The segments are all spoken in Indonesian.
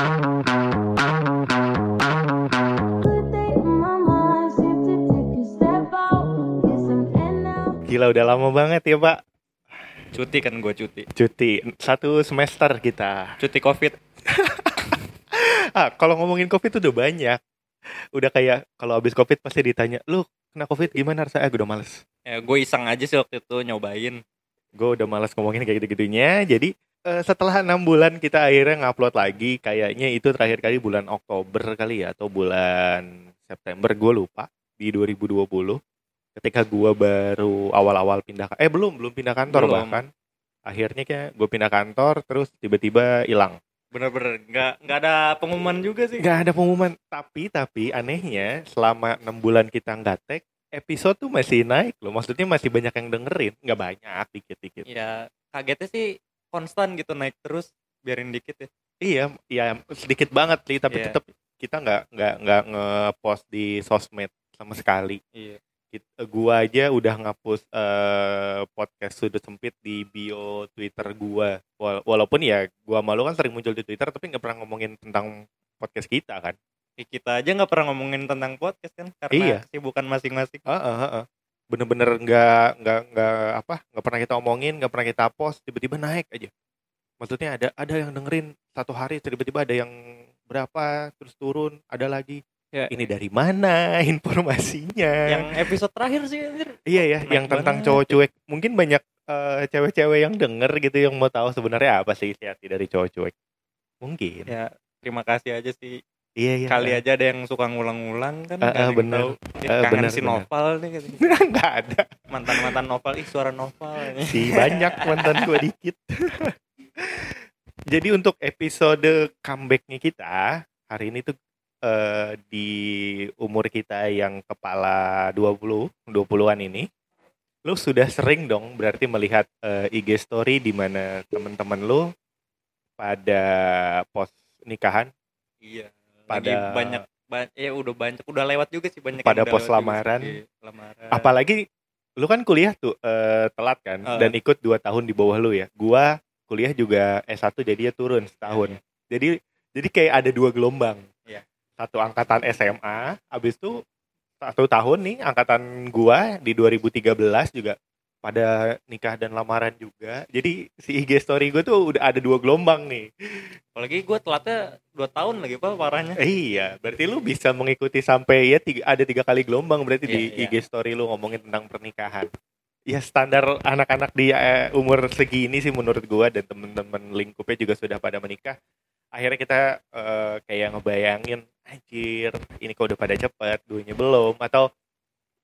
Gila udah lama banget ya pak Cuti kan gue cuti. Cuti Satu semester kita Cuti covid. ah, Kalau ngomongin covid tuh udah banyak Udah kayak kalau habis covid pasti ditanya Lu kena covid gimana rasanya? Ah, gue udah males Ya, gue iseng aja sih waktu itu nyobain. Gue udah males ngomongin kayak gitu-gitunya Jadi eh, setelah enam bulan kita akhirnya ngupload lagi Kayaknya itu terakhir kali bulan Oktober kali ya Atau bulan September gue lupa Di 2020 Ketika gue baru awal-awal pindah Eh belum, belum pindah kantor Belum. bahkan. Akhirnya kayak gue pindah kantor Terus tiba-tiba hilang. Bener-bener nggak nggak ada pengumuman juga sih. nggak ada pengumuman. Tapi tapi anehnya selama enam bulan kita nggak tag episode tuh masih naik loh. Maksudnya masih banyak yang dengerin nggak banyak dikit dikit Ya kagetnya sih konstan gitu naik terus biarin dikit ya. iya iya sedikit banget sih tapi Iya. tetap kita nggak nggak nggak ngepost di sosmed sama sekali Iya. Kita, gua aja udah ngapus eh, podcast sudut sempit di bio Twitter gua Wala- walaupun ya gua malu kan sering muncul di Twitter tapi nggak pernah ngomongin tentang podcast kita kan Ya, kita aja nggak pernah ngomongin tentang podcast kan karena Iya. kesibukan masing-masing. Heeh, heeh. Bener-bener nggak nggak nggak apa nggak pernah kita omongin nggak pernah kita post tiba-tiba naik aja. Maksudnya ada ada yang dengerin satu hari tiba-tiba ada yang berapa terus turun ada lagi. Ya. Ini dari mana informasinya? Yang episode terakhir sih iya ya, naik yang tentang banget. cowok cuek. Mungkin banyak eh, cewek-cewek yang denger gitu yang mau tahu sebenarnya apa sih isi hati dari cowok cuek. Mungkin. Ya terima kasih aja sih. Iya iya. Kali aja ada yang suka ngulang-ngulang kan. Ada yang bener. tahu. Ah, Eh, kangen bener, si bener. Noval nih nggak ada. mantan-mantan Noval ih suara Noval ini. si banyak mantan gue dikit. Jadi untuk episode comebacknya kita hari ini tuh eh, di umur kita yang kepala 20 20-an ini lu sudah sering dong berarti melihat eh, IG story di mana teman-teman lu pada post nikahan Iya. Pada- Lagi banyak ba- ya udah banyak udah lewat juga sih banyak Pada pos lamaran. sih. Lamaran. apalagi lu kan kuliah tuh eh, telat kan Heeh. dan ikut dua tahun di bawah lu ya gua kuliah juga S1 jadi ya turun setahun Iya, jadi jadi kayak ada dua gelombang Iya. satu angkatan SMA habis itu satu tahun nih angkatan gua di 2013 juga pada nikah dan lamaran juga. Jadi si IG story gue tuh udah ada dua gelombang nih. Apalagi gue telatnya 2 tahun lagi pak parahnya. Eh, iya berarti lu bisa mengikuti sampai ya tiga, ada tiga kali gelombang berarti di Iya, IG story lu ngomongin tentang pernikahan. Ya standar anak-anak di eh, umur segini sih menurut gua dan temen-temen lingkupnya juga sudah pada menikah. Akhirnya kita eh, kayak ngebayangin anjir ini kok udah pada cepet duanya belum? Atau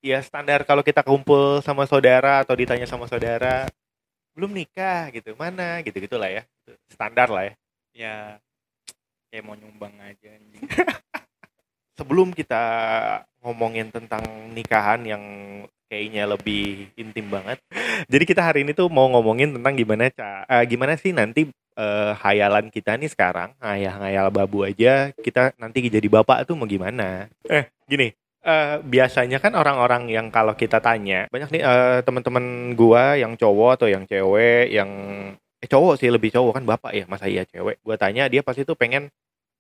ya standar kalau kita kumpul sama saudara atau ditanya sama saudara belum nikah? gitu. Mana? gitu gitulah ya. Standar lah ya. Ya kayak mau nyumbang aja sebelum kita ngomongin tentang nikahan yang kayaknya lebih intim banget. Jadi kita hari ini tuh mau ngomongin tentang gimana ca eh, gimana sih nanti eh, hayalan kita nih sekarang, ngayal-ngayal babu aja, kita nanti jadi bapak tuh mau gimana? Eh, gini, eh, biasanya kan orang-orang yang kalau kita tanya, banyak nih eh, teman-teman gua yang cowok atau yang cewek yang eh cowok sih lebih cowok kan bapak ya, masa iya cewek. Gua tanya dia pasti tuh pengen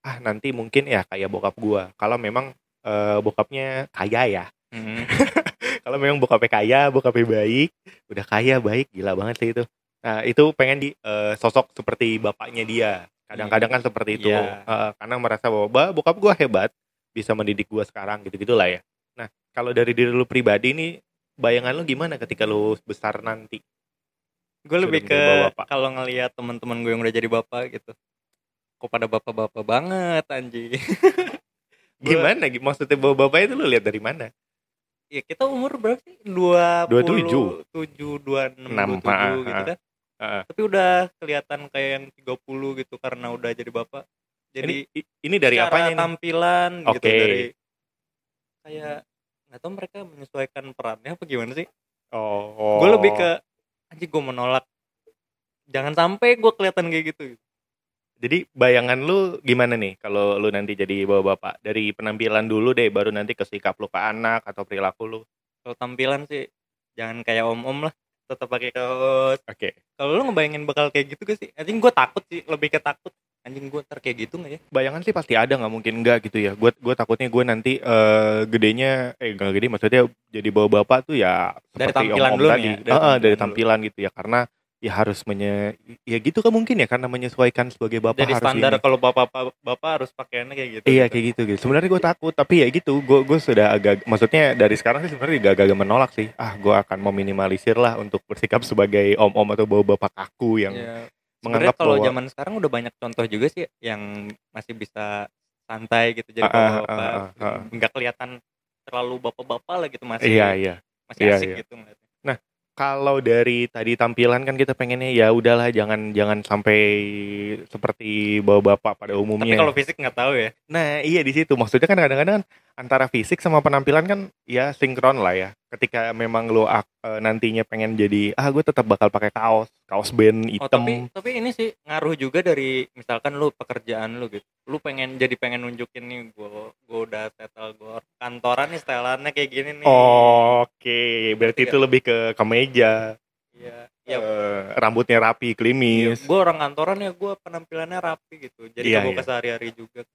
ah nanti mungkin ya kayak bokap gua. Kalau memang eh, bokapnya kaya ya. Mhm. Kalau memang bokapnya kaya, bokapnya baik, udah kaya baik, gila banget sih itu. Nah itu pengen di eh, sosok seperti bapaknya dia. Kadang-kadang kan seperti itu. Iya. Eh, karena merasa bahwa "Ba, bokap gua hebat, bisa mendidik gua sekarang gitu-gitulah ya. Nah kalau dari diri lu pribadi nih, bayangan lu gimana ketika lu besar nanti? gue lebih ke kalau ngelihat teman-teman gue yang udah jadi bapak gitu. Kok pada bapak-bapak banget. Gua- Gimana? Gi- Maksudnya bawa bapak itu lu lihat dari mana? ya kita umur berapa sih? 20 27. 7 26 Enam, 27 ah, gitu ah. kan. Ah. Tapi udah kelihatan kayak yang 30 gitu karena udah jadi bapak. Jadi Ini ini dari apanya nih? tampilan gitu Oke. dari kayak nggak tahu mereka menyesuaikan perannya apa gimana sih? Oh. Gue lebih ke anjing gue menolak. Jangan sampai gue kelihatan kayak gitu. Jadi bayangan lu gimana nih kalau lu nanti jadi bawa bapak? Dari penampilan dulu deh, baru nanti ke sikap lu ke anak atau perilaku lu. Kalau tampilan sih jangan kayak om-om lah. Tetap pakai kaos Oke. kalau lu ngebayangin bakal kayak gitu gak sih anjing gue takut sih lebih ke takut anjing gue ntar kayak gitu gak ya Bayangan sih pasti ada nggak mungkin enggak gitu ya. Gue gue takutnya gue nanti eh, gedenya eh enggak gede maksudnya jadi bawa bapak tuh ya Dari tampilan om-om dulu tadi. ya, dari Heeh, dari tampilan tampilan gitu ya karena ya harus menye ya gitu kan mungkin ya karena menyesuaikan sebagai bapak dari harus standar ini. kalau bapak bapak harus pakaiannya kayak gitu Iya kayak gitu gitu. Sebenarnya gue takut, tapi ya gitu. Gue gue sudah agak, maksudnya dari sekarang sih sebenarnya agak agak menolak sih. Ah, gue akan meminimalisir lah untuk bersikap sebagai om-om atau bawa bapak kaku yang. Sebenarnya menganggap kalau bahwa zaman sekarang udah banyak contoh juga sih yang masih bisa santai gitu jadi ah, bapak ah, ah, ah. nggak kelihatan terlalu bapak-bapak lah gitu masih iya iya. masih Iya, asik iya. gitu ngeliatnya. Kalau dari tadi tampilan kan kita pengennya ya udahlah jangan jangan sampai seperti bawa bapak pada Tapi umumnya. kalau fisik nggak tahu ya. Nah iya di situ maksudnya kan kadang-kadang kan antara fisik sama penampilan kan ya sinkron lah ya. Ketika memang lo eh, nantinya pengen jadi ah gue tetap bakal pakai kaos kaos band Oh hitam. tapi tapi ini sih ngaruh juga dari misalkan lu pekerjaan lu gitu. Lu pengen jadi pengen nunjukin nih gue gue udah settle gue kantoran nih stylannya kayak gini nih. Oke, berarti Ngerti itu lebih ke kemeja, Iya. Ya, eh, rambutnya rapi, klimis. gue orang kantoran ya gue penampilannya rapi gitu. Jadi Iya, gue iya. kesehari-hari juga.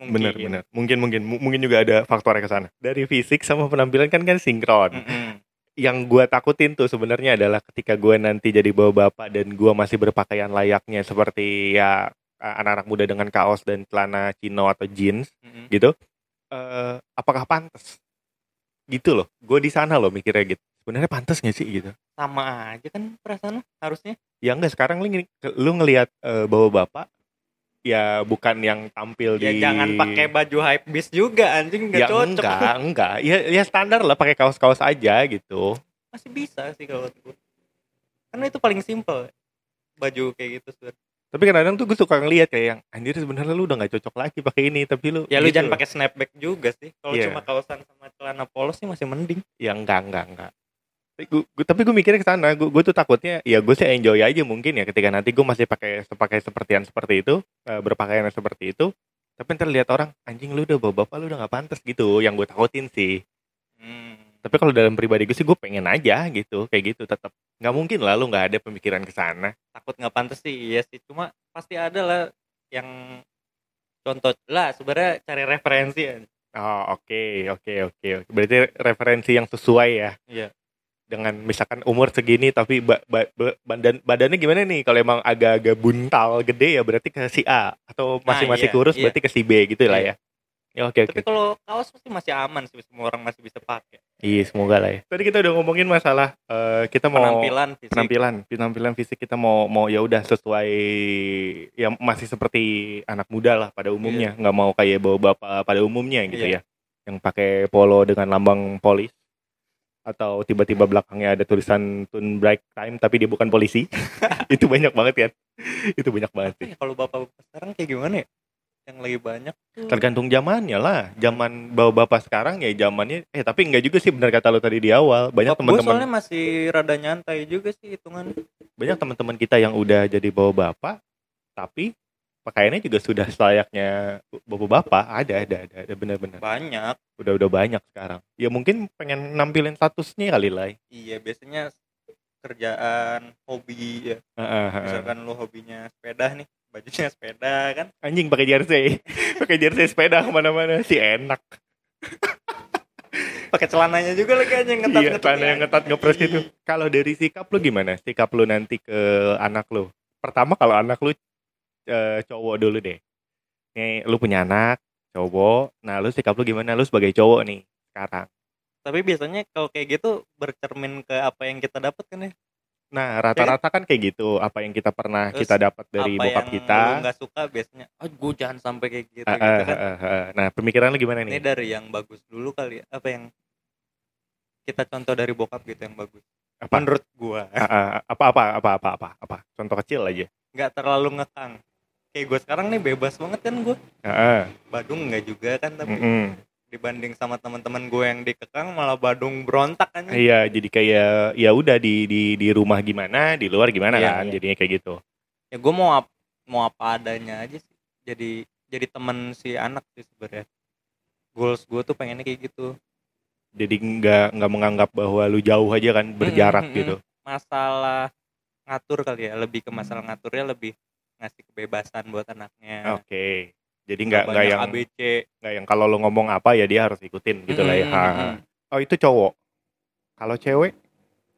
Mungkin. Bener bener. Mungkin mungkin mu- mungkin juga ada faktornya ke sana. Dari fisik sama penampilan kan kan sinkron. Mm-mm. Yang gua takutin tuh sebenarnya adalah ketika gua nanti jadi bawa bapak dan gua masih berpakaian layaknya seperti ya anak-anak muda dengan kaos dan celana chino atau jeans Mm-mm. gitu. Eh apakah pantas? Gitu loh. Gue di sana loh mikirnya gitu. Sebenarnya pantas gak sih gitu? Sama aja kan perasaan harusnya. Ya enggak sekarang lu, lu ngelihat eh, bawa bapak ya bukan yang tampil Ya di jangan pakai baju hype beast juga anjing nggak ya cocok. enggak enggak ya ya standar lah pakai kaos-kaos aja gitu Masih bisa sih kalau gue. Karena itu paling simple. Baju kayak gitu sebenarnya. tapi kadang-kadang tuh gue suka ngeliat kayak yang anjir sebenarnya lu udah nggak cocok lagi pakai ini tapi lu Ya lu gitu jangan loh. pakai snapback juga sih. Kalau Iya. cuma kaosan sama celana polos sih masih mending. ya enggak enggak enggak tapi gue, gue- tapi gue mikirnya ke sana gue, gue tuh takutnya ya gue sih enjoy aja mungkin ya ketika nanti gue masih pakai sepakai sepertian seperti itu eh, berpakaian seperti itu tapi ntar lihat orang anjing lu udah bawa bapak lu udah nggak pantas gitu yang gue takutin sih Hmm. tapi kalau dalam pribadi gue sih gue pengen aja gitu kayak gitu tetap nggak mungkin lah lu nggak ada pemikiran ke sana Takut nggak pantas sih iya sih. Cuma pasti ada lah yang contoh lah sebenarnya cari referensi ya. Oh oke oke oke oke. Berarti referensi yang sesuai ya. Iya. Dengan misalkan umur segini tapi ba- ba- ba- badan badannya gimana nih? Kalau emang agak-agak buntal gede ya berarti ke si A atau masih masih iya, kurus iya. berarti ke si B gitu lah ya. Ya oke oke. Tapi kalau kaos pasti masih aman sih semua orang masih bisa pakai. Iya semoga lah ya. Tadi kita udah ngomongin masalah eh, kita mau Penampilan fisik. penampilan penampilan fisik kita mau mau ya udah sesuai ya masih seperti anak muda lah pada umumnya nggak mau kayak bawa bapak pada umumnya gitu Iya. ya yang pakai polo dengan lambang polis atau tiba-tiba belakangnya ada tulisan tune break time tapi dia bukan polisi itu banyak banget kan itu banyak banget Ya, kalau bapak-bapak sekarang kayak gimana ya? Yang lagi banyak tuh. tergantung zamannya lah zaman bawa bapak sekarang ya zamannya eh tapi enggak juga sih benar kata lo tadi di awal banyak teman-teman soalnya masih rada nyantai juga sih hitungan. banyak teman-teman kita yang udah jadi bawa bapak tapi pakaiannya juga sudah selayaknya bawa bapak ada ada ada, ada benar-benar. Banyak. udah udah banyak sekarang. Ya mungkin pengen nampilin statusnya kali lah Iya, biasanya kerjaan, hobi ya. Heeh, heeh. Misalkan lu hobinya sepeda nih, bajunya sepeda kan. anjing pakai jersey. Pakai jersey sepeda ke mana-mana sih enak. Pakai celananya juga lagi aja ngetat iya celana yang ngetat ngepres itu kalau dari sikap lu gimana? Sikap lu nanti ke anak lu? Pertama kalau anak lu eh, cowok dulu deh nih lu punya anak cowok nah lu sikap lu gimana lu sebagai cowok nih sekarang Tapi biasanya kalau kayak gitu bercermin ke apa yang kita dapat kan ya. Nah, rata-rata kan kayak gitu. Apa yang kita pernah Terus, kita dapat dari apa bokap yang kita. lu nggak suka biasanya, ah gue jangan sampai kayak gitu, Ah, gitu ah, kan. ah, ah. Nah, pemikiran lu gimana Ini nih? dari yang bagus dulu kali ya. Apa yang kita contoh dari bokap gitu yang bagus. Apa? Menurut gua Ah, ah, apa apa apa apa apa apa? Contoh kecil aja. nggak terlalu ngekang. Kayak gue sekarang nih bebas banget kan gue. Ah. Badung nggak juga kan tapi Mm-mm. dibanding sama teman-teman gue yang dikekang malah Badung berontak kan. Iya, jadi kayak ya udah di di di rumah gimana, di luar gimana Iya, kan. iya. Jadinya kayak gitu. Ya gue mau ap- mau apa adanya aja sih. Jadi jadi teman si anak sih sebenarnya. Goals gue tuh pengennya kayak gitu. Jadi nggak nggak menganggap bahwa lu jauh aja kan berjarak Mm, mm, gitu. masalah ngatur kali ya lebih ke masalah ngaturnya lebih ngasih kebebasan buat anaknya Oke. Jadi nggak nggak yang ABC nggak yang kalau lo ngomong apa ya dia harus ikutin gitu lah ya. Mm, Ha. mm, mm. Oh itu cowok. Kalau cewek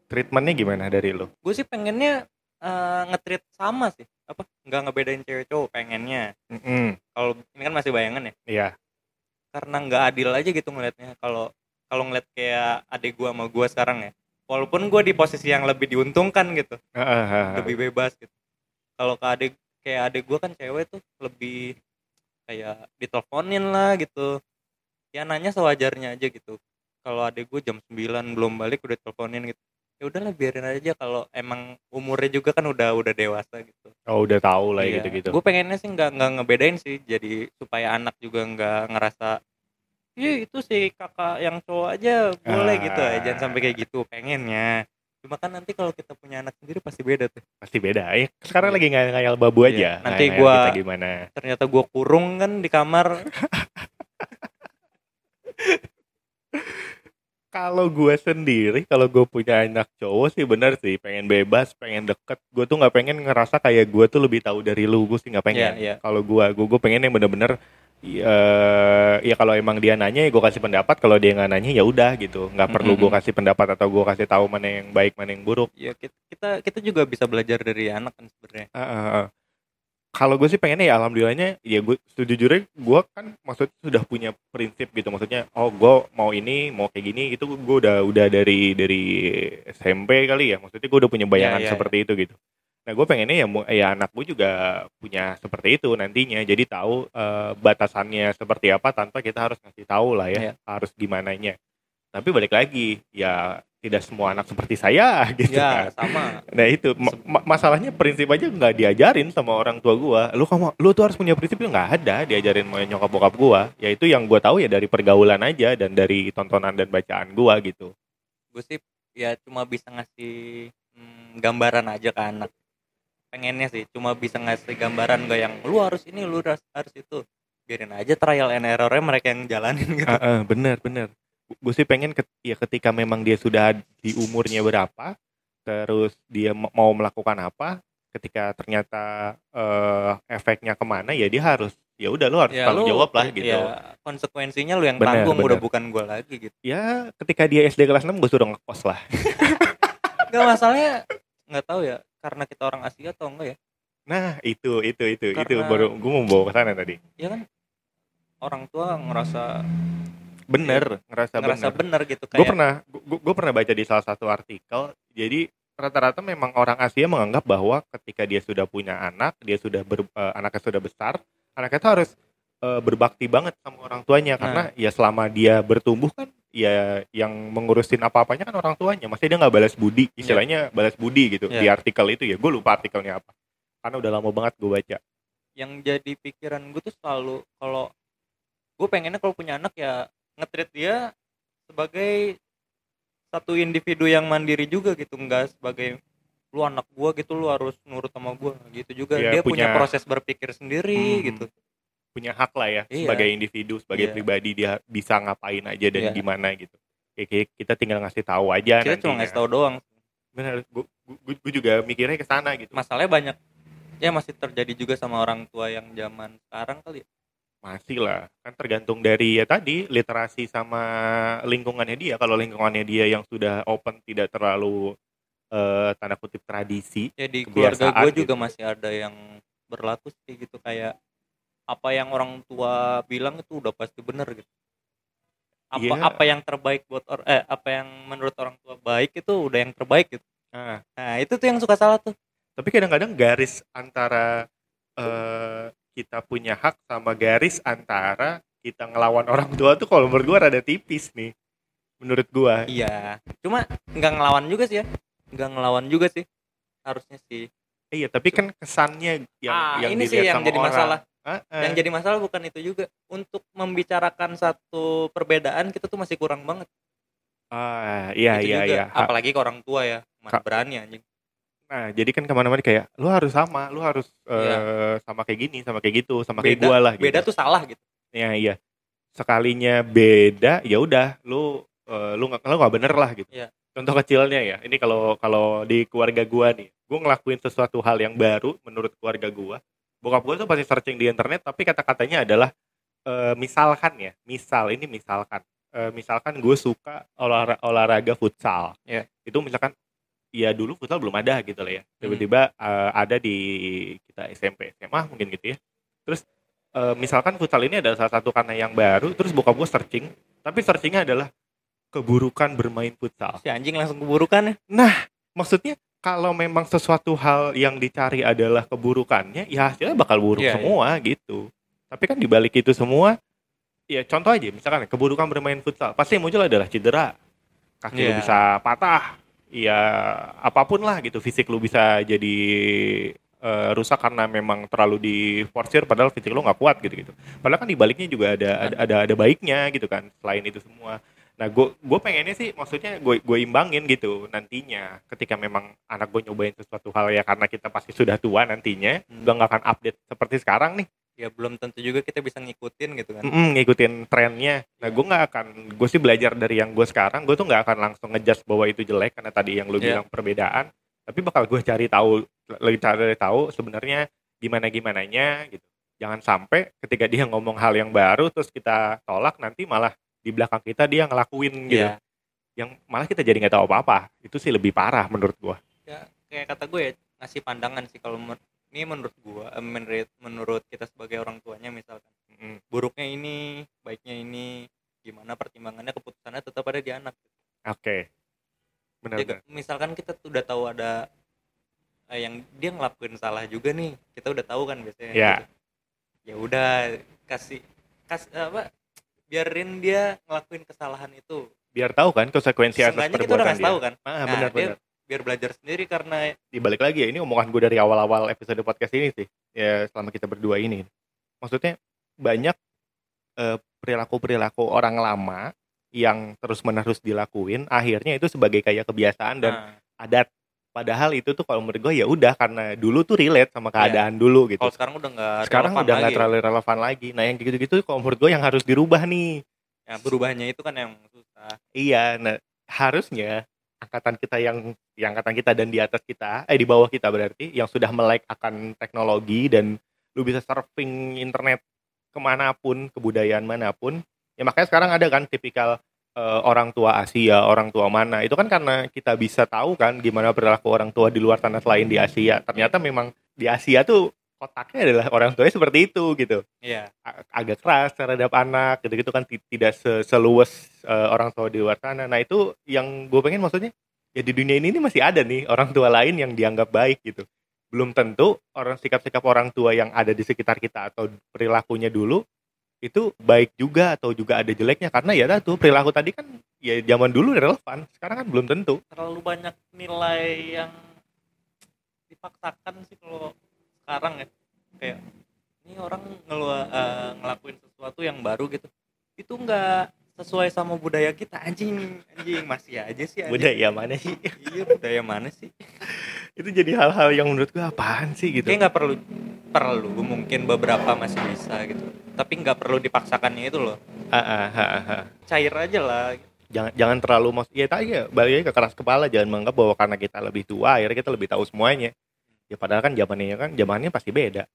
treatmentnya gimana dari lo? gue sih pengennya eh, nge-treat sama sih apa nggak ngebedain cewek cowok pengennya Mm-mm. kalau ini kan masih bayangan ya Iya. karena nggak adil aja gitu ngelihatnya kalau kalau ngeliat kayak adik gua sama gua sekarang ya walaupun gua di posisi yang lebih diuntungkan gitu ah. lebih bebas gitu kalau ke adik kayak adik gua kan cewek tuh lebih kayak diteleponin lah gitu ya nanya sewajarnya aja gitu kalau adik gua jam 9 belum balik udah teleponin gitu ya udahlah biarin aja kalau emang umurnya juga kan udah udah dewasa gitu Oh udah tahu lah Iya. ya gitu-gitu. Gue pengennya sih nggak nggak ngebedain sih, jadi supaya anak juga nggak ngerasa, iya itu sih kakak yang cowok aja boleh gitu, Ah. ya. jangan sampai kayak gitu. Pengennya. Cuma kan nanti kalau kita punya anak sendiri pasti beda tuh. Pasti beda. Ya, sekarang Iya. lagi ngayal babu Iya. aja. Nanti Ngayal gua- kita gimana? Ternyata gue kurung kan di kamar. Kalau gue sendiri, kalau gue punya anak cowok sih bener sih, pengen bebas, pengen deket. Gue tuh nggak pengen ngerasa kayak gue tuh lebih tahu dari lu, gue sih nggak pengen. Iya, iya. Kalau gue, gue pengen yang bener-bener, ya, ya kalau emang dia nanya, ya gue kasih pendapat. Kalau dia nggak nanya, ya udah gitu. Nggak perlu gue Mm-mm. kasih pendapat atau gue kasih tahu mana yang baik, mana yang buruk. ya kita, kita juga bisa belajar dari anak kan sebenarnya. Ah, ah, ah. Kalau gue sih pengennya ya alhamdulillahnya ya gue sejujurnya gue kan maksudnya sudah punya prinsip gitu maksudnya oh gue mau ini mau kayak gini itu gue udah udah dari dari SMP kali ya maksudnya gue udah punya bayangan iya, seperti itu gitu. Nah gue pengennya ya ya anak gue juga punya seperti itu nantinya jadi tahu eh, batasannya seperti apa tanpa kita harus ngasih tahu lah ya Iya. harus gimana nya. Tapi balik lagi ya tidak semua anak seperti saya gitu kan. Ya sama. Nah itu ma- ma- masalahnya prinsip aja nggak diajarin sama orang tua gua. Lu kamu lu tuh harus punya prinsip itu nggak ada diajarin sama nyokap bokap gua. Ya itu yang gua tahu ya dari pergaulan aja dan dari tontonan dan bacaan gua gitu. Gue sih ya cuma bisa ngasih hmm, gambaran aja ke anak. Pengennya sih cuma bisa ngasih gambaran gak yang lu harus ini, lu harus, harus itu. Biarin aja trial and errornya mereka yang jalanin gitu. Ah, ah, bener bener. Gue sih pengen ket- ya ketika memang dia sudah di umurnya berapa, terus dia ma- mau melakukan apa, ketika ternyata eh, efeknya ke mana ya dia harus ya udah lu harus tanggung jawab lah gitu. ya, konsekuensinya lu yang Bener, tanggung udah bener. bukan gua lagi gitu Ya ketika dia SD kelas 6 gue suruh ngekos lah. nggak masalahnya nggak tahu ya karena kita orang Asia atau enggak ya Nah itu itu itu itu Karena- baru gue mau bawa ke sana tadi. ya kan orang tua ngerasa Bener ngerasa, ngerasa bener. bener gitu Gue kayak pernah gue pernah baca di salah satu artikel. Jadi rata-rata memang orang Asia menganggap bahwa ketika dia sudah punya anak, dia sudah ber, eh, anaknya sudah besar, anaknya itu harus eh, berbakti banget sama orang tuanya karena ya selama dia bertumbuh kan ya yang mengurusin apa-apanya kan orang tuanya. Masih dia nggak balas budi, istilahnya balas budi gitu Iya. di artikel itu ya. Gue lupa artikelnya apa. Karena udah lama banget gue baca. yang jadi pikiran gue tuh selalu kalau gue pengennya kalau punya anak ya ngetrit dia sebagai satu individu yang mandiri juga gitu nggak sebagai lu anak gua gitu lu harus nurut sama gua gitu juga Iya, dia punya, punya- proses berpikir sendiri Hmm. gitu punya hak lah ya Iya. sebagai individu sebagai Iya. pribadi dia bisa ngapain aja dan Iya. gimana gitu Kayak- kita tinggal ngasih tahu aja kita cuma ngasih tahu doang benar gue juga mikirnya ke sana gitu masalahnya banyak ya masih terjadi juga sama orang tua yang zaman sekarang kali ya. masih lah kan tergantung dari ya tadi literasi sama lingkungannya dia kalau lingkungannya dia yang sudah open tidak terlalu eh, tanda kutip tradisi ya di keluarga gue gitu. juga masih ada yang berlaku sih gitu kayak apa yang orang tua bilang itu udah pasti bener gitu. Apa Iya. apa yang terbaik buat or eh apa yang menurut orang tua baik itu udah yang terbaik gitu. Nah, nah itu tuh yang suka salah tuh. Tapi kadang-kadang garis antara eh, kita punya hak sama garis antara kita ngelawan orang tua tuh kalau menurut gua rada tipis nih menurut gua. Iya. Cuma nggak ngelawan juga sih ya. Nggak ngelawan juga sih harusnya sih. Iya tapi kan kesannya yang ah yang ini sih yang sama jadi orang. masalah Ah. yang jadi masalah bukan itu juga untuk membicarakan satu perbedaan kita tuh masih kurang banget ah iya Itu iya juga. iya apalagi ke orang tua ya mana Ka- berani anjing nah jadi kan ke mana-mana kayak lu harus sama lu harus eh, Iya. sama kayak gini sama kayak gitu sama kayak Beda- gua lah gitu. beda tuh salah gitu Iya iya. Sekalinya beda, ya udah, lu eh, lu nggak lu nggak bener lah gitu. Iya. contoh kecilnya ya ini kalau kalau di keluarga gua nih gua ngelakuin sesuatu hal yang baru menurut keluarga gua bokap gua tuh pasti searching di internet tapi kata-katanya adalah eh, misalkan ya misal ini misalkan Eh, misalkan gue suka olahraga, olahraga futsal. Iya. itu misalkan ya dulu futsal belum ada gitu lah ya. Tiba-tiba eh, ada di kita SMP SMA mungkin gitu ya. Terus eh, misalkan futsal ini adalah salah satu karena yang baru terus bokap gue searching tapi searchingnya adalah keburukan bermain futsal. Si anjing langsung keburukan ya? Maksudnya kalau memang sesuatu hal yang dicari adalah keburukannya ya hasilnya bakal buruk Iya, semua gitu. Tapi kan dibalik itu semua ya contoh aja misalkan keburukan bermain futsal pasti yang muncul adalah cedera. Kaki lu Iya. bisa patah ya apa pun lah gitu fisik lu bisa jadi eh, rusak karena memang terlalu diforsir padahal fisik lu nggak kuat gitu gitu padahal kan dibaliknya juga ada ada ada, ada baiknya gitu kan selain itu semua nah gue gue pengennya sih maksudnya gue gue imbangin gitu nantinya ketika memang anak gue nyobain sesuatu hal ya karena kita pasti sudah tua nantinya Hmm. udah nggak akan update seperti sekarang nih ya belum tentu juga kita bisa ngikutin gitu kan Mm-mm, ngikutin trennya. Nah, gue nggak akan, gue sih belajar dari yang gue sekarang. Gue tuh nggak akan langsung ngejudge bahwa itu jelek karena tadi yang lu Iya. bilang perbedaan. Tapi bakal gue cari tahu, lagi cari tahu sebenarnya gimana gimananya gitu. Jangan sampai ketika dia ngomong hal yang baru terus kita tolak nanti malah di belakang kita dia ngelakuin gitu. Iya. Yang malah kita jadi nggak tahu apa-apa. Itu sih lebih parah menurut gue. ya kayak kata gue ya ngasih pandangan sih kalau men- ini menurut gue eh, menurut menurut kita sebagai orang tuanya misalkan Mm-mm. buruknya ini baiknya ini gimana pertimbangannya keputusannya tetap ada di anak Oke. Benar. Ya, benar. misalkan kita tuh udah tahu ada eh, yang dia ngelakuin salah juga nih kita udah tahu kan biasanya Iya. gitu. ya udah kasih kas apa biarin dia ngelakuin kesalahan itu. Biar tahu kan konsekuensi atas seenggaknya kita udah perbuatan dia. tahu kan? Ah, Nah, benar dia benar. biar belajar sendiri karena dibalik lagi ya ini omongan gue dari awal-awal episode podcast ini sih. Ya selama kita berdua ini. Maksudnya banyak eh, perilaku-perilaku orang lama yang terus-menerus dilakuin akhirnya itu sebagai kayak kebiasaan dan nah, adat padahal itu tuh kalau menurut gue ya udah karena dulu tuh relate sama keadaan dulu gitu kalau sekarang udah nggak sekarang relevan udah nggak lagi. terlalu relevan lagi nah yang gitu-gitu kalau menurut gue yang harus dirubah nih ya berubahnya itu kan yang susah Iya, nah harusnya angkatan kita yang yang angkatan kita dan di atas kita, eh di bawah kita berarti yang sudah melek akan teknologi dan lu bisa surfing internet ke mana pun, kebudayaan mana pun. Ya makanya sekarang ada kan tipikal eh, orang tua Asia, orang tua mana. Itu kan karena kita bisa tahu kan gimana perilaku orang tua di luar tanah selain di Asia. Ternyata memang di Asia tuh kotaknya adalah orang tuanya seperti itu gitu iya a- agak keras terhadap anak gitu-gitu kan ti- tidak se- seluas eh, orang tua di luar sana. Nah itu yang gue pengen maksudnya ya di dunia ini, ini masih ada nih orang tua lain yang dianggap baik gitu. Belum tentu orang sikap-sikap orang tua yang ada di sekitar kita atau perilakunya dulu itu baik juga atau juga ada jeleknya? Karena ya tuh perilaku tadi kan ya zaman dulu relevan sekarang kan belum tentu. Terlalu banyak nilai yang dipaksakan sih kalau sekarang ya. Kayak ini orang ngelua, eh, ngelakuin sesuatu yang baru gitu. Itu nggak sesuai sama budaya kita anjing. Anjing masih aja sih anjing. budaya mana sih? Iya budaya mana sih? Itu jadi hal-hal yang menurut gue apaan sih gitu? Kayak nggak perlu perlu mungkin beberapa masih bisa gitu. Tapi nggak perlu dipaksakannya itu loh. Ah, ah, ah, ah, ah. cair aja lah. Jangan jangan terlalu mas ya tadi ya balik ke keras kepala jangan menganggap bahwa karena kita lebih tua akhirnya kita lebih tahu semuanya. Ya padahal kan zamannya kan zamannya pasti beda.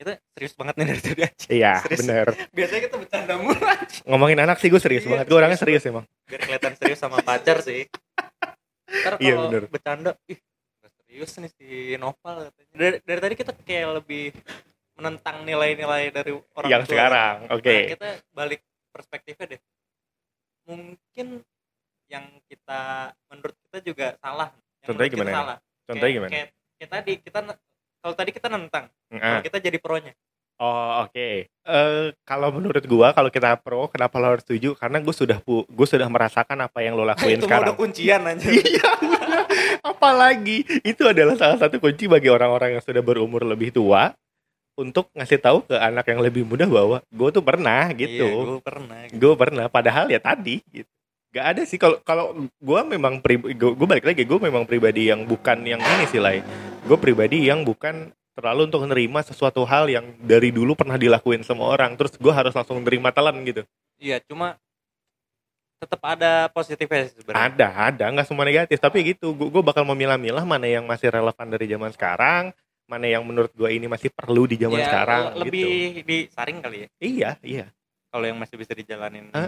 Kita serius banget nih dari tadi aja iya bener. Biasanya kita bercanda mulu ngomongin anak sih gue serius Iya, banget. Gue orangnya serius emang. Biar kelihatan serius sama pacar sih. Ntar Iya, kalau bener. bercanda ih serius nih si katanya. Dari, dari tadi kita kayak lebih menentang nilai-nilai dari orang yang tua. sekarang oke. Nah, kita balik perspektifnya deh. Mungkin yang kita menurut kita juga salah. Yang Contohnya gimana salah. Contohnya Kayak- gimana? kayak, kayak tadi kita kalau tadi kita nentang Ah. kalau kita jadi pronya oh oke Eh, kalau menurut gua kalau kita pro kenapa lo harus setuju karena gue sudah gue sudah merasakan apa yang lo lakuin itu sekarang udah kuncian aja Iya, udah. apalagi itu adalah salah satu kunci bagi orang-orang yang sudah berumur lebih tua untuk ngasih tahu ke anak yang lebih muda bahwa gue tuh pernah gitu. iya, gue pernah gitu. gue pernah padahal ya tadi gitu gak ada sih kalau kalau gue memang gue balik lagi gue memang pribadi yang bukan yang ini sih lai gue pribadi yang bukan terlalu untuk menerima sesuatu hal yang dari dulu pernah dilakuin sama orang terus gue harus langsung nerima telan gitu. Iya, cuma tetap ada positifnya sebenarnya. Ada ada nggak semua negatif tapi gitu gue bakal memilah-milah mana yang masih relevan dari zaman sekarang mana yang menurut gue ini masih perlu di zaman Ya, sekarang le- lebih gitu. disaring kali ya? Iya iya. Kalau yang masih bisa dijalanin. Ah.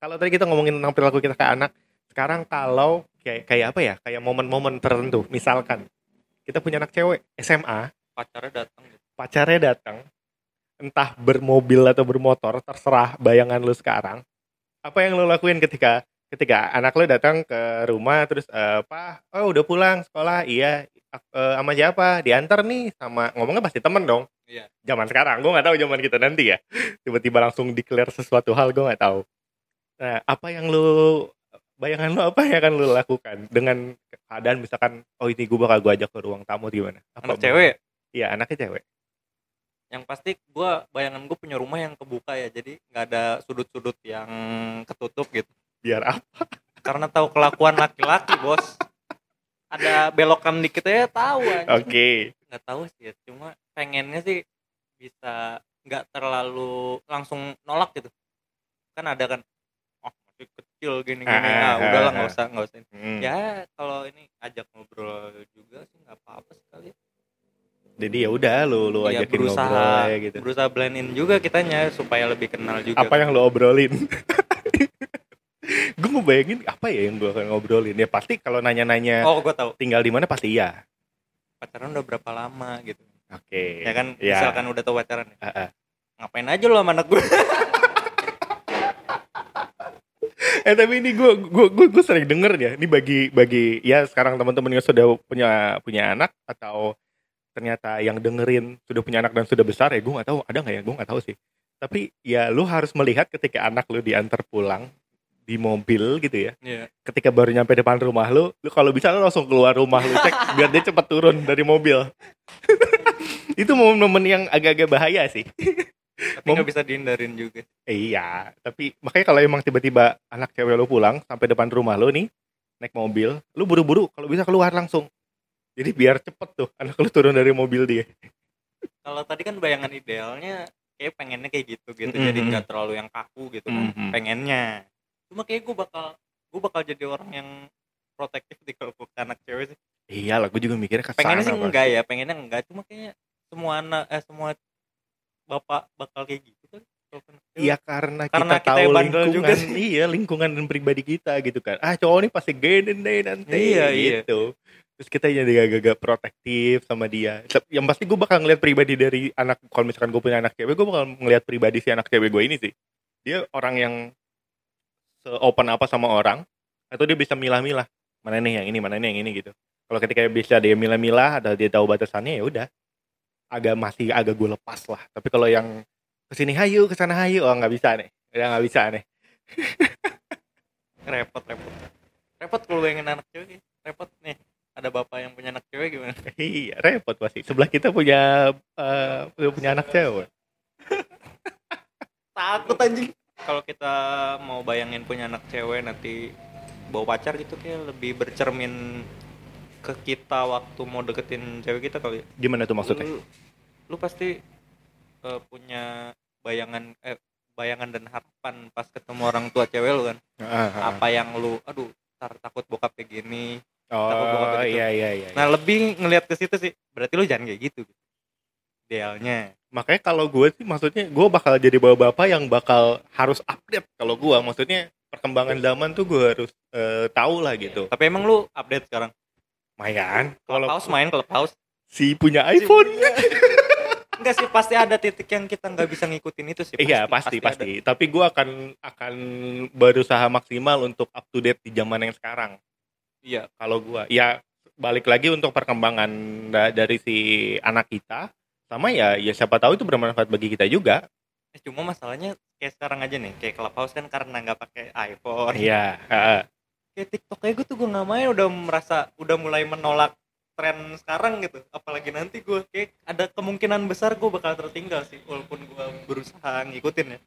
kalau tadi kita ngomongin tentang perilaku kita ke anak sekarang kalau kayak kayak apa ya? Kayak momen-momen tertentu. Misalkan kita punya anak cewek SMA pacarnya datang gitu. pacarnya datang entah bermobil atau bermotor terserah bayangan lu sekarang. Apa yang lu lakuin ketika ketika anak lu datang ke rumah terus pak oh udah pulang sekolah. Iya eh, sama siapa? Diantar nih sama ngomongnya pasti temen dong. Iya. zaman sekarang gue nggak tahu zaman kita nanti ya. Tiba-tiba langsung declare sesuatu hal gue nggak tahu. Nah apa yang lu bayangan lu apa yang akan lu lakukan dengan keadaan misalkan oh ini gue bakal gue ajak ke ruang tamu gimana? Apa anak cewek? Iya anaknya cewek. Yang pasti gua bayangan gue punya rumah yang kebuka ya jadi nggak ada sudut-sudut yang ketutup gitu. Biar apa? Karena tahu kelakuan laki-laki bos. Ada belokan dikit aja tahu oke. Nggak tahu sih ya cuma pengennya sih bisa nggak terlalu langsung nolak gitu. Kan ada kan kecil gini gini Ah, ah, udahlah ah, nggak ah. usah nggak usah. Hmm. ya kalau ini ajak ngobrol juga sih nggak apa-apa sekali. Jadi ya udah lu lu ya ajakin berusaha ngobrol ya gitu. berusaha blend in juga kitanya supaya lebih kenal juga. Apa yang lu obrolin? Gue mau bayangin apa ya yang gue akan ngobrolin? Ya pasti kalau nanya-nanya oh gue tahu. tinggal di mana pasti iya. Pacaran udah berapa lama gitu. Oke. Ya kan ya misalkan udah tahu pacaran ya. Ah, ah. ngapain aja lo sama anak gue eh tapi ini gue gue gue gue sering denger ya. Ini bagi bagi ya sekarang teman-teman yang sudah punya punya anak atau ternyata yang dengerin sudah punya anak dan sudah besar ya gue nggak tahu ada nggak ya? Gue nggak tahu sih. Tapi ya lu harus melihat ketika anak lu diantar pulang di mobil gitu ya Iya. ketika baru nyampe depan rumah lu lu kalau bisa lu langsung keluar rumah lu cek biar dia cepat turun dari mobil. Itu momen-momen yang agak-agak bahaya sih tapi nggak bisa dihindarin juga iya, tapi makanya kalau emang tiba-tiba anak cewek lu pulang sampai depan rumah lu nih, naik mobil, lu buru-buru kalau bisa keluar langsung. Jadi biar cepet tuh anak lu turun dari mobil dia. kalau tadi kan bayangan idealnya kayak pengennya kayak gitu gitu Mm-mm. jadi nggak terlalu yang kaku gitu kan Mm-mm. pengennya cuma kayak gue bakal gue bakal jadi orang yang protektif di kalau anak cewek sih Iya lah, gue juga mikirnya ke sana. pengennya sih enggak ya pengennya enggak cuma kayaknya semua anak eh semua bapak bakal kayak gitu kan. Iya karena, Karena kita, kita tahu lingkungan, juga sih. iya lingkungan dan pribadi kita gitu kan. Ah cowok ini pasti gede deh nanti, Iya, iya. gitu. Terus kita jadi agak-agak protektif sama dia. Yang pasti gue bakal ngeliat pribadi dari anak, kalau misalkan gue punya anak cewek, gue bakal ngeliat pribadi si anak cewek gue ini sih. Dia orang yang se-open apa sama orang, atau dia bisa milah-milah. Mana nih yang ini, mana nih yang ini gitu. Kalau ketika bisa dia milah-milah, atau dia tahu batasannya ya udah. Agak masih agak gue lepas lah. Tapi kalau yang ke sini hayu, ke sana hayu, oh nggak bisa nih. Udah nggak bisa nih. repot repot repot kalau pengen anak cewek repot nih ada bapak yang punya anak cewek gimana Iya, repot pasti. Sebelah kita punya eh, punya anak cewek. takut anjing kalau kita mau bayangin punya anak cewek nanti bawa pacar gitu kayak lebih bercermin ke kita waktu mau deketin cewek kita kali ya. Gimana tuh maksudnya? lu, lu pasti eh, punya bayangan eh bayangan dan harapan pas ketemu orang tua cewek lu kan Ah, ah, ah. apa yang lu aduh tar takut bokap kayak gini takut bokap Oh, gitu. iya iya iya. nah lebih ngelihat ke situ sih berarti lu jangan kayak gitu idealnya Makanya kalau gue sih maksudnya gue bakal jadi bapak-bapak yang bakal harus update kalau gue maksudnya perkembangan zaman tuh gue harus eh, tahu lah gitu. tapi emang lu update sekarang Mayan kalau Clubhouse main Clubhouse si punya iPhone. Enggak sih pasti ada titik yang kita nggak bisa ngikutin itu sih. Iya pasti ada. pasti. Tapi gue akan akan berusaha maksimal untuk up to date di zaman yang sekarang. Iya. Kalau gue, ya balik lagi untuk perkembangan da- dari si anak kita, sama ya ya siapa tahu itu bermanfaat bagi kita juga. Eh, Cuma masalahnya kayak sekarang aja nih, kayak Clubhouse kan karena nggak pakai iPhone. Iya. heeh. Kayak TikTok aja gue tuh gue nggak main udah merasa udah mulai menolak tren sekarang gitu. Apalagi nanti gue kayak ada kemungkinan besar gue bakal tertinggal sih walaupun gue berusaha ngikutin ya.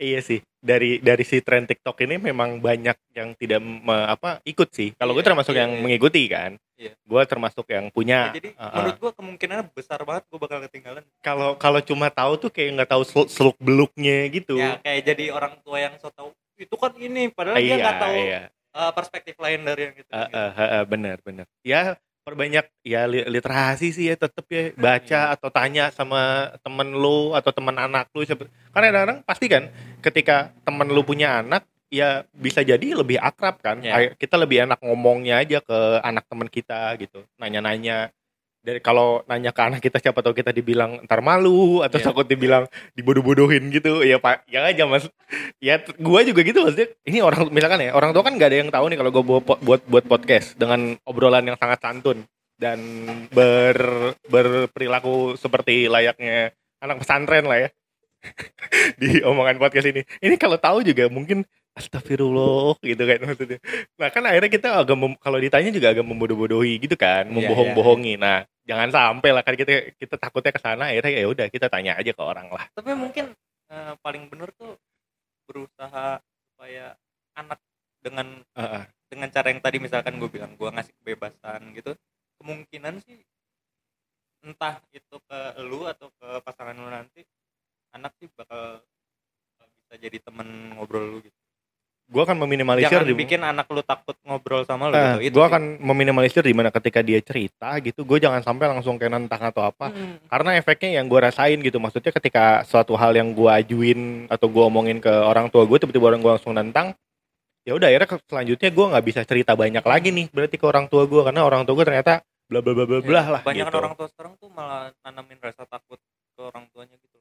Iya sih. Dari dari si tren TikTok ini memang banyak yang tidak me- apa ikut sih. Kalau gue Iya, termasuk iya, yang iya. mengikuti kan. Iya. Gue termasuk yang Ya, punya. jadi uh-uh. menurut gua kemungkinannya besar banget gua bakal ketinggalan Kalau kalau cuma tahu tuh kayak nggak tahu seluk beluknya gitu. ya kayak jadi orang tua yang so tau itu kan ini padahal dia iya, nggak tahu iya. Uh, perspektif lain dari yang gitu, Uh, uh, uh, uh, bener bener. Ya perbanyak ya li- literasi sih ya tetep ya baca atau tanya sama temen lu atau teman anak lu karena kadang-kadang pasti kan ketika temen lu punya anak ya bisa jadi lebih akrab kan. Ay- kita lebih enak ngomongnya aja ke anak temen kita gitu nanya-nanya dari kalau nanya ke anak kita siapa tahu kita dibilang ntar malu atau Iya. takut dibilang dibodoh-bodohin gitu. Ya pak ya aja mas. Ya gua juga gitu maksudnya. Ini orang misalkan ya orang tua kan nggak ada yang tahu nih kalau gue buat buat buat podcast dengan obrolan yang sangat santun dan ber berperilaku seperti layaknya anak pesantren lah ya di omongan podcast ini. Ini kalau tahu juga mungkin astagfirullah gitu kan maksudnya. Nah kan akhirnya kita agak mem- kalau ditanya juga agak membodoh-bodohi gitu kan Iya, membohong-bohongi. nah jangan sampai lah kan kita kita takutnya ke sana akhirnya ya udah kita tanya aja ke orang lah. Tapi mungkin uh, paling bener tuh berusaha supaya anak dengan Heeh. dengan cara yang tadi misalkan gue bilang gue ngasih kebebasan gitu kemungkinan sih entah itu ke lu atau ke pasangan lu nanti anak sih bakal bisa jadi temen ngobrol lu gitu gue akan meminimalisir jangan di bikin anak lu takut ngobrol sama lu Nah, gitu itu gue akan meminimalisir di mana ketika dia cerita gitu, gue jangan sampai langsung kayak nentang atau apa. Hmm. Karena efeknya yang gue rasain gitu, maksudnya ketika suatu hal yang gue ajuin atau gue omongin ke orang tua gue, tiba-tiba orang gue langsung nentang, ya udah akhirnya selanjutnya gue nggak bisa cerita banyak lagi nih, berarti ke orang tua gue karena orang tua gue ternyata bla bla bla bla bla Ya, lah. banyak gitu. orang tua sekarang tuh malah nanamin rasa takut ke orang tuanya gitu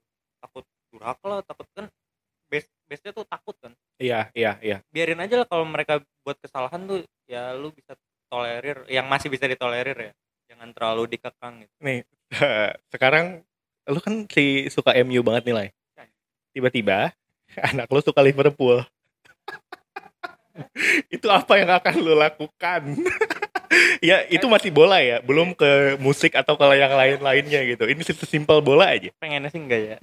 durhaka lah takut kan base base nya tuh takut kan Iya iya iya. biarin aja lah kalau mereka buat kesalahan tuh ya lu bisa tolerir yang masih bisa ditolerir ya jangan terlalu dikekang gitu Nih sekarang lu kan si suka MU banget nih Lai. Tiba-tiba anak lu suka Liverpool. itu apa yang akan lu lakukan? ya itu masih bola ya, belum ke musik atau ke yang lain-lainnya gitu. Ini sesimpel bola aja. pengennya sih enggak ya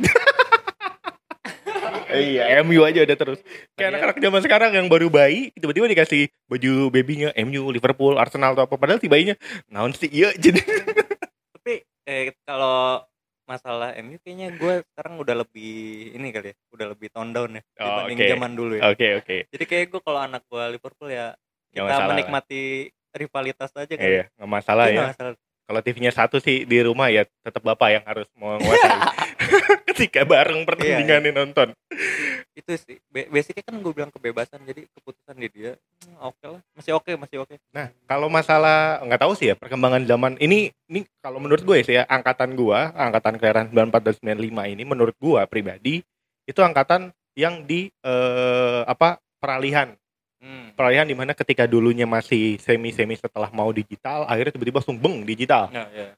iya, MU aja udah terus. Kayak ya- anak-anak zaman sekarang yang baru bayi, tiba-tiba dikasih baju babynya MU, Liverpool, Arsenal atau apa. Padahal si bayinya, naon sih iya jadi. tapi eh kalau masalah MU kayaknya gue sekarang udah lebih ini kali ya udah lebih tone down ya Oh, dibanding oke. zaman dulu ya Oke oke. jadi kayak gue kalau anak gue Liverpool ya kita lah. menikmati rivalitas aja kan Iya, nggak masalah Itu ya. masalah. Kalau TV-nya satu sih di rumah ya tetap bapak yang harus menguasai. Ketika bareng pertandingan nih nonton. itu sih. Ba- basicnya kan gue bilang kebebasan jadi keputusan di dia hmm, oke lah. Masih oke masih oke. Nah, kalau masalah nggak tahu sih ya perkembangan zaman ini ini kalau menurut gue sih ya angkatan gua, angkatan kelahiran 94 dan 95 ini menurut gua pribadi itu angkatan yang di eh, apa peralihan hmm. peralihan di mana ketika dulunya masih semi semi setelah mau digital akhirnya tiba-tiba langsung beng digital. Ya, ya.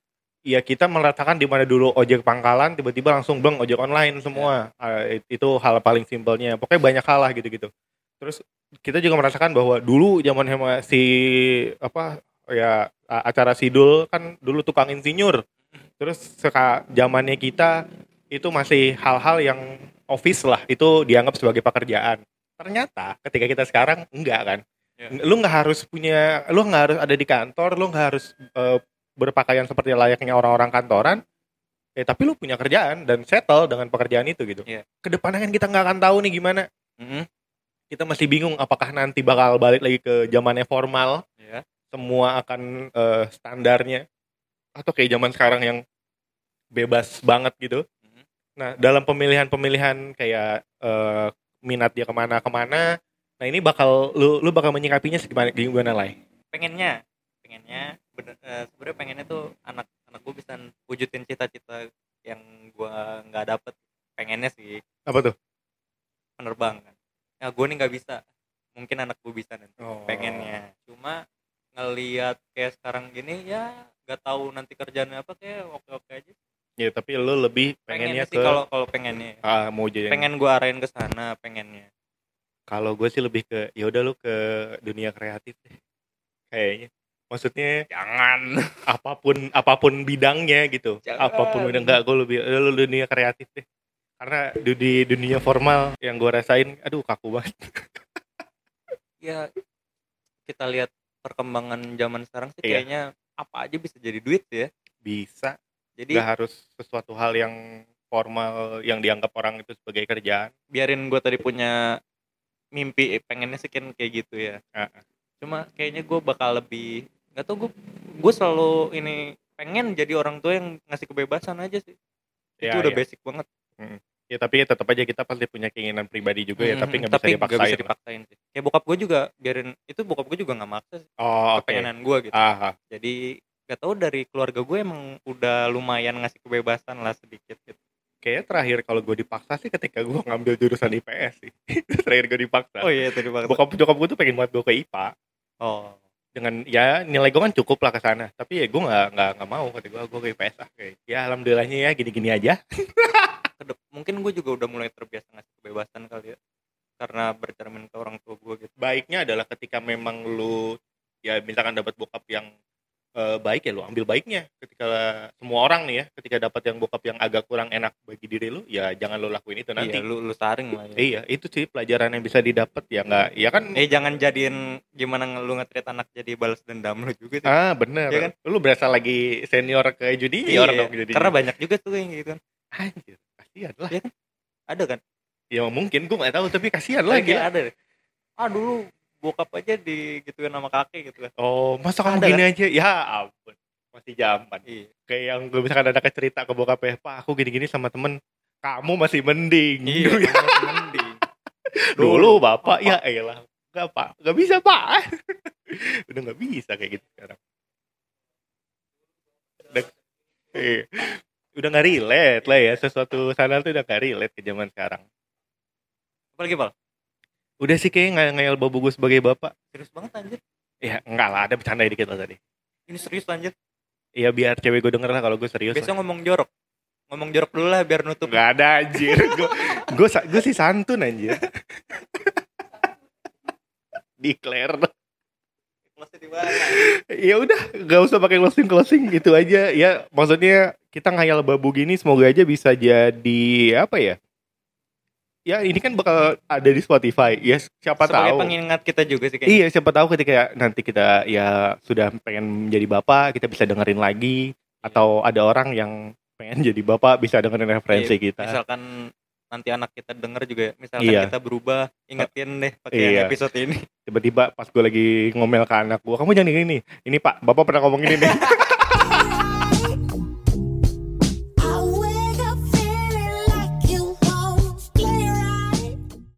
Iya kita merasakan di mana dulu ojek pangkalan tiba-tiba langsung beng ojek online semua. Ah, it- itu hal paling simpelnya. Pokoknya banyak hal lah gitu-gitu. Terus kita juga merasakan bahwa dulu zaman si apa ya acara sidul kan dulu tukang insinyur. Terus seka zamannya kita itu masih hal-hal yang office lah. Itu dianggap sebagai pekerjaan ternyata ketika kita sekarang enggak kan Ya. lu nggak harus punya lu nggak harus ada di kantor lu nggak harus eh, berpakaian seperti layaknya orang-orang kantoran eh tapi lu punya kerjaan dan settle dengan pekerjaan itu gitu Iya. ke depannya kan kita nggak akan tahu nih gimana Mm-mm. kita masih bingung apakah nanti bakal balik lagi ke zamannya formal ya semua akan eh, standarnya atau kayak zaman sekarang yang bebas banget gitu nah dalam pemilihan-pemilihan kayak eh, minat dia ke mana-kemana nah ini bakal lu lu bakal menyikapinya gimana gimana lah pengennya pengennya bener eh, sebenarnya pengennya tuh anak anak gue bisa wujudin cita-cita yang gue nggak dapet. Pengennya sih. Apa tuh? Penerbangan nah gue nih nggak bisa. Mungkin anak gue bisa nanti Oh. pengennya. Cuma ngelihat kayak sekarang gini ya nggak tahu nanti kerjaannya apa kayak oke oke aja ya tapi lu lebih pengennya pengennya sih ke kalau kalau pengennya. Ah, mau jadi pengen gue arahin ke sana pengennya. Kalau gue sih lebih ke ya udah lu ke dunia kreatif deh kayaknya. Maksudnya jangan. apa pun apa pun bidangnya gitu. Jangan. apa pun bidang enggak gue lebih ya lu dunia kreatif deh. Karena di, di dunia formal yang gue rasain aduh kaku banget. Ya kita lihat perkembangan zaman sekarang sih Iya. kayaknya apa aja bisa jadi duit ya. Bisa jadi nggak harus sesuatu hal yang formal yang dianggap orang itu sebagai kerjaan. Biarin gue tadi punya mimpi eh, pengennya sih kan kayak gitu ya. Heeh. cuma kayaknya gue bakal lebih nggak tau gue gue selalu ini pengen jadi orang tua yang ngasih kebebasan aja sih. Itu Ya, udah ya. basic banget. Ya tapi tetap aja kita pasti punya keinginan pribadi juga ya Mhm, tapi nggak bisa dipaksain bisa lah. dipaksain sih. Kayak bokap gue juga biarin itu bokap gue juga nggak maksa sih. Oh kepengenan gue gitu. Ah jadi gak tau dari keluarga gue emang udah lumayan ngasih kebebasan lah sedikit gitu. Kayaknya terakhir kalau gue dipaksa sih ketika gue ngambil jurusan IPS sih. Terakhir gue dipaksa. Oh iya tadi banget bokap bokap gue tuh pengen buat gue ke IPA oh. Dengan ya nilai gue kan cukup lah ke sana. Tapi ya gue nggak nggak nggak mau. Kata gue gue ke IPS ah kayak ya alhamdulillahnya ya gini-gini aja. Mungkin gue juga udah mulai terbiasa ngasih kebebasan kali ya. Karena bercermin ke orang tua gue gitu. Baiknya adalah ketika memang lu ya misalkan dapat bokap yang eh, baik ya lu ambil baiknya. Ketika semua orang nih ya ketika dapat yang bokap yang agak kurang enak bagi diri lu ya jangan lu lakuin itu nanti. Iya lu lu saring lah ya. Iya itu sih pelajaran yang bisa didapat. Ya nggak ya kan eh jangan jadiin gimana lu nge-treat anak jadi balas dendam lu juga sih. Ah bener. Iya kan? lu berasa lagi senior ke junior Iya, dong jadi karena banyak juga tuh yang gitu kan. Anjir kasihan lah. Ada kan? Ya mungkin gue nggak tahu tapi kasihan lagi ada deh. Ah dulu bokap aja digituin sama kakek gitu kan. Oh masa kamu gini aja? Ya ampun masih zaman. Iya. Kayak yang gue misalkan ada cerita ke bokap ya pak aku gini-gini sama temen kamu masih mending. Iya masih mending. Dulu bapak ya elah nggak pak. Nggak bisa pak. Udah nggak bisa kayak gitu sekarang. Udah, iya. udah nggak relate lah ya sesuatu sana tuh udah nggak relate ke zaman sekarang. Apa lagi pal udah sih kayak ngayal ngayal babu gue sebagai bapak serius banget anjir ya enggak lah ada bercanda dikit lah tadi ini serius anjir Iya biar cewek gue denger lah kalau gue serius lah. ngomong jorok ngomong jorok dulu lah biar nutup Nggak ada anjir Gue gue sih santun anjir Declare ya udah nggak usah pakai closing closing gitu aja ya maksudnya kita ngayal babu gini semoga aja bisa jadi apa ya ya ini kan bakal ada di Spotify. Ya siapa sebagai tahu. pengingat kita juga sih kayaknya. Iya siapa tahu ketika nanti kita ya sudah pengen menjadi bapak kita bisa dengerin lagi. Atau ada orang yang pengen jadi bapak bisa dengerin referensi Iya, kita. misalkan nanti anak kita denger juga misalkan Iya. kita berubah ingetin deh pakai Iya. episode ini. Tiba-tiba pas gue lagi ngomel ke anak gue kamu jangan gini nih. Ini pak bapak pernah ngomong ini. nih